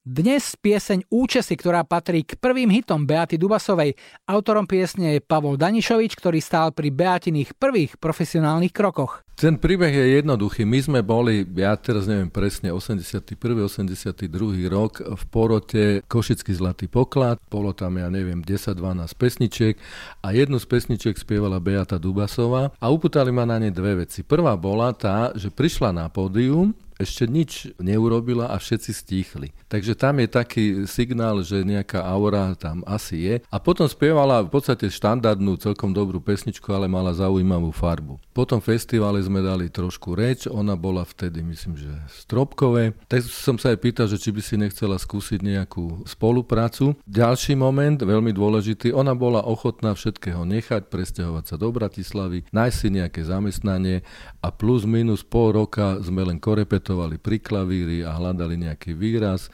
Dnes pieseň Účesy, ktorá patrí k prvým hitom Beaty Dubasovej. Autorom piesne je Pavol Danišovič, ktorý stál pri Beatiných prvých profesionálnych krokoch. Ten príbeh je jednoduchý. My sme boli, ja teraz neviem presne, 81. 82. rok v porote Košický zlatý poklad. Bolo tam, ja neviem, 10-12 pesničiek a jednu z pesničiek spievala Beata Dubasová a uputali ma na ne dve veci. Prvá bola tá, že prišla na pódium ešte nič neurobila a všetci stíchli. Takže tam je taký signál, že nejaká aura tam asi je. A potom spievala v podstate štandardnú, celkom dobrú pesničku, ale mala zaujímavú farbu. Po tom festivale sme dali trošku reč, ona bola vtedy, myslím, že stropkové. Tak som sa aj pýtal, že či by si nechcela skúsiť nejakú spoluprácu. Ďalší moment, veľmi dôležitý, ona bola ochotná všetkého nechať, presťahovať sa do Bratislavy, nájsť si nejaké zamestnanie a plus minus pol roka sme len korepetovali repetovali pri klavíri a hľadali nejaký výraz.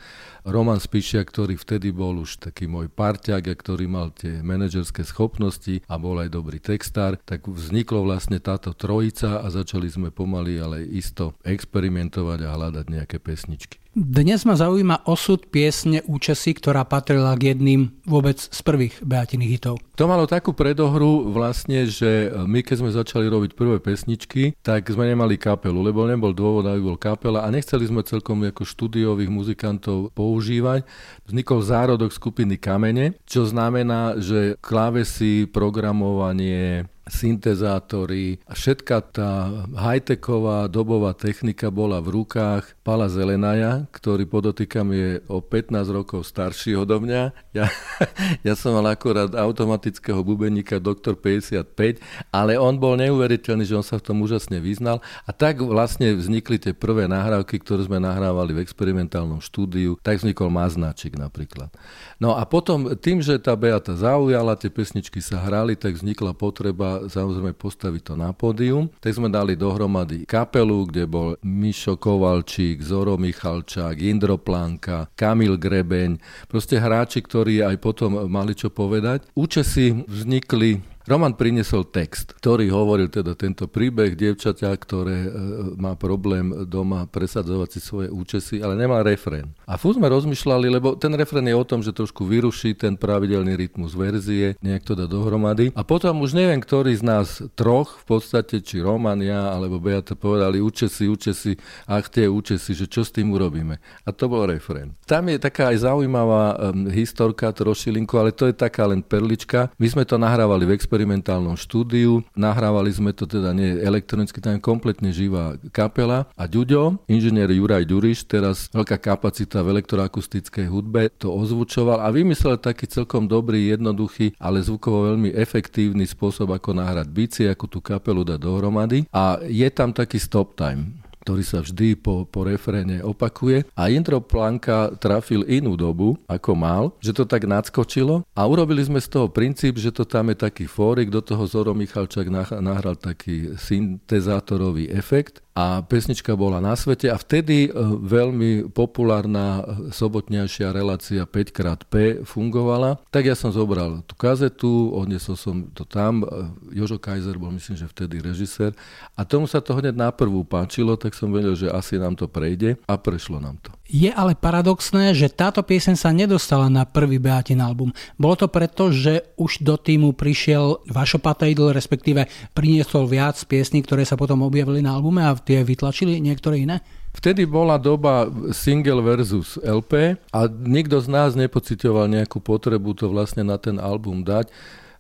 Roman Spišia, ktorý vtedy bol už taký môj parťák a ktorý mal tie manažerské schopnosti a bol aj dobrý textár, tak vzniklo vlastne táto trojica a začali sme pomaly, ale isto experimentovať a hľadať nejaké pesničky. Dnes ma zaujíma osud piesne Účesy, ktorá patrila k jedným vôbec z prvých Beatiných hitov. To malo takú predohru vlastne, že my keď sme začali robiť prvé pesničky, tak sme nemali kapelu, lebo nebol dôvod, aby bol kapela a nechceli sme celkom ako štúdiových muzikantov používať. Vznikol zárodok skupiny Kamene, čo znamená, že klávesy, programovanie, syntezátory a všetka tá high-techová dobová technika bola v rukách Pala Zelenaja, ktorý podotýkam je o 15 rokov starší odo mňa. Ja, ja som mal akorát automatického bubeníka Doktor 55, ale on bol neuveriteľný, že on sa v tom úžasne vyznal a tak vlastne vznikli tie prvé nahrávky, ktoré sme nahrávali v experimentálnom štúdiu, tak vznikol Maznačik napríklad. No a potom tým, že tá Beata zaujala, tie pesničky sa hrali, tak vznikla potreba samozrejme postaviť to na pódium. Tak sme dali dohromady kapelu, kde bol Mišo Kovalčík, Zoro Michalčák, Indro Planka, Kamil Grebeň, proste hráči, ktorí aj potom mali čo povedať. Účesy vznikli Roman priniesol text, ktorý hovoril teda tento príbeh dievčaťa, ktoré e, má problém doma presadzovať si svoje účesy, ale nemá refrén. A fú sme rozmýšľali, lebo ten refrén je o tom, že trošku vyruší ten pravidelný rytmus verzie, nejak to dá dohromady. A potom už neviem, ktorý z nás troch, v podstate, či Roman, ja, alebo Beata povedali účesy, účesy, ach tie účesy, že čo s tým urobíme. A to bol refrén. Tam je taká aj zaujímavá um, historka trošilinku, ale to je taká len perlička. My sme to nahrávali v exper- experimentálnom štúdiu. Nahrávali sme to teda nie elektronicky, tam je kompletne živá kapela. A Ďuďo, inžinier Juraj Ďuriš, teraz veľká kapacita v elektroakustickej hudbe, to ozvučoval a vymyslel taký celkom dobrý, jednoduchý, ale zvukovo veľmi efektívny spôsob, ako nahrať bici, ako tú kapelu dať dohromady. A je tam taký stop time ktorý sa vždy po, po refréne opakuje. A Indro Planka trafil inú dobu, ako mal, že to tak nadskočilo a urobili sme z toho princíp, že to tam je taký fórik, do toho Zoro Michalčák nahral taký syntezátorový efekt a pesnička bola na svete a vtedy e, veľmi populárna sobotňajšia relácia 5xP fungovala. Tak ja som zobral tú kazetu, odnesol som to tam, e, Jožo Kaiser bol myslím, že vtedy režisér a tomu sa to hneď na prvú páčilo, tak som vedel, že asi nám to prejde a prešlo nám to. Je ale paradoxné, že táto pieseň sa nedostala na prvý Beatin album. Bolo to preto, že už do týmu prišiel Vašo Patejdl, respektíve priniesol viac piesní, ktoré sa potom objavili na albume a tie vytlačili niektoré iné? Vtedy bola doba single versus LP a nikto z nás nepocitoval nejakú potrebu to vlastne na ten album dať.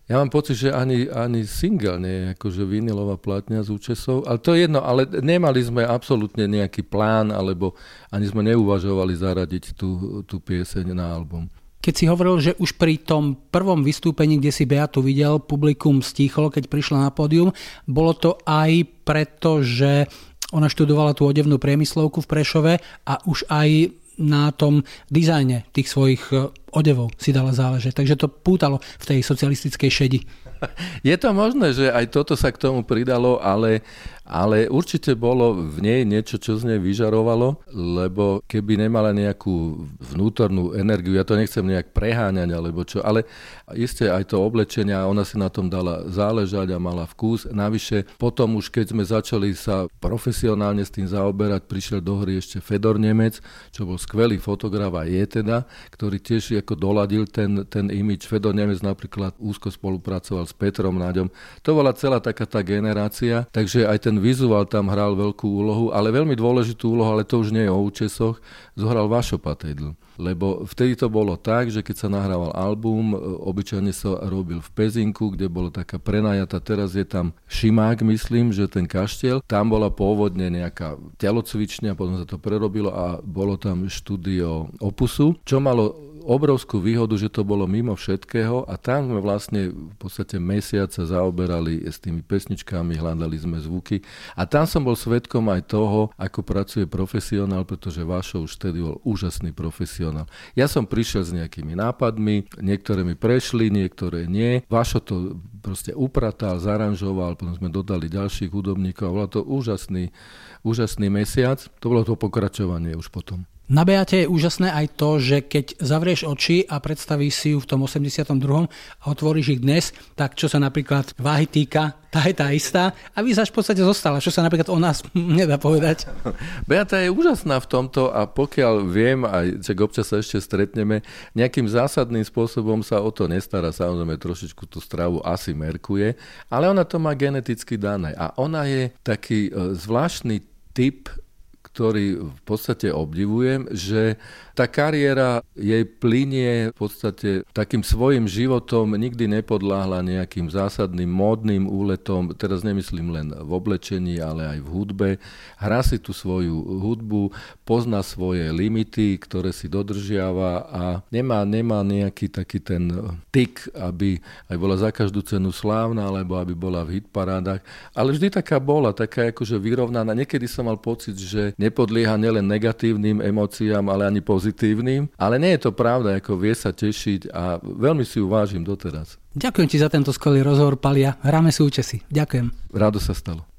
Ja mám pocit, že ani, ani single nie je akože vinilová platňa z účesov, ale to je jedno, ale nemali sme absolútne nejaký plán, alebo ani sme neuvažovali zaradiť tú, tú pieseň na album. Keď si hovoril, že už pri tom prvom vystúpení, kde si Beatu videl, publikum stíchlo, keď prišla na pódium, bolo to aj preto, že ona študovala tú odevnú priemyslovku v Prešove a už aj na tom dizajne tých svojich odevov si dala záležať. Takže to pútalo v tej socialistickej šedi. Je to možné, že aj toto sa k tomu pridalo, ale ale určite bolo v nej niečo, čo z nej vyžarovalo, lebo keby nemala nejakú vnútornú energiu, ja to nechcem nejak preháňať, alebo čo, ale isté aj to oblečenie, ona si na tom dala záležať a mala vkus. Navyše, potom už keď sme začali sa profesionálne s tým zaoberať, prišiel do hry ešte Fedor Nemec, čo bol skvelý fotograf a je teda, ktorý tiež ako doladil ten, ten imič. Fedor Nemec napríklad úzko spolupracoval s Petrom Naďom. To bola celá taká tá generácia, takže aj ten vizuál tam hral veľkú úlohu, ale veľmi dôležitú úlohu, ale to už nie je o účesoch, zohral Vašo Patejdl. Lebo vtedy to bolo tak, že keď sa nahrával album, e, obyčajne sa robil v Pezinku, kde bolo taká prenajata, teraz je tam Šimák, myslím, že ten kaštiel. Tam bola pôvodne nejaká telocvičňa, potom sa to prerobilo a bolo tam štúdio Opusu, čo malo obrovskú výhodu, že to bolo mimo všetkého a tam sme vlastne v podstate mesiac sa zaoberali s tými pesničkami, hľadali sme zvuky a tam som bol svetkom aj toho, ako pracuje profesionál, pretože Vašo už vtedy bol úžasný profesionál. Ja som prišiel s nejakými nápadmi, niektoré mi prešli, niektoré nie. Vašo to proste upratal, zaranžoval, potom sme dodali ďalších hudobníkov a bolo to úžasný, úžasný mesiac. To bolo to pokračovanie už potom. Na Beate je úžasné aj to, že keď zavrieš oči a predstavíš si ju v tom 82. a otvoríš ich dnes, tak čo sa napríklad váhy týka, tá je tá istá a vyzáš v podstate zostala, čo sa napríklad o nás nedá povedať. Beata je úžasná v tomto a pokiaľ viem, aj čak občas sa ešte stretneme, nejakým zásadným spôsobom sa o to nestará, samozrejme trošičku tú stravu asi merkuje, ale ona to má geneticky dané a ona je taký e, zvláštny typ ktorý v podstate obdivujem, že tá kariéra jej plinie v podstate takým svojim životom, nikdy nepodláhla nejakým zásadným módnym úletom, teraz nemyslím len v oblečení, ale aj v hudbe. Hrá si tú svoju hudbu, pozná svoje limity, ktoré si dodržiava a nemá, nemá nejaký taký ten tik, aby aj bola za každú cenu slávna, alebo aby bola v hitparádach. Ale vždy taká bola, taká akože vyrovnaná. Niekedy som mal pocit, že nepodlieha nielen negatívnym emóciám, ale ani pozitívnym ale nie je to pravda, ako vie sa tešiť a veľmi si ju vážim doteraz. Ďakujem ti za tento skvelý rozhovor, Palia. Hráme si účesy. Ďakujem. Rádo sa stalo.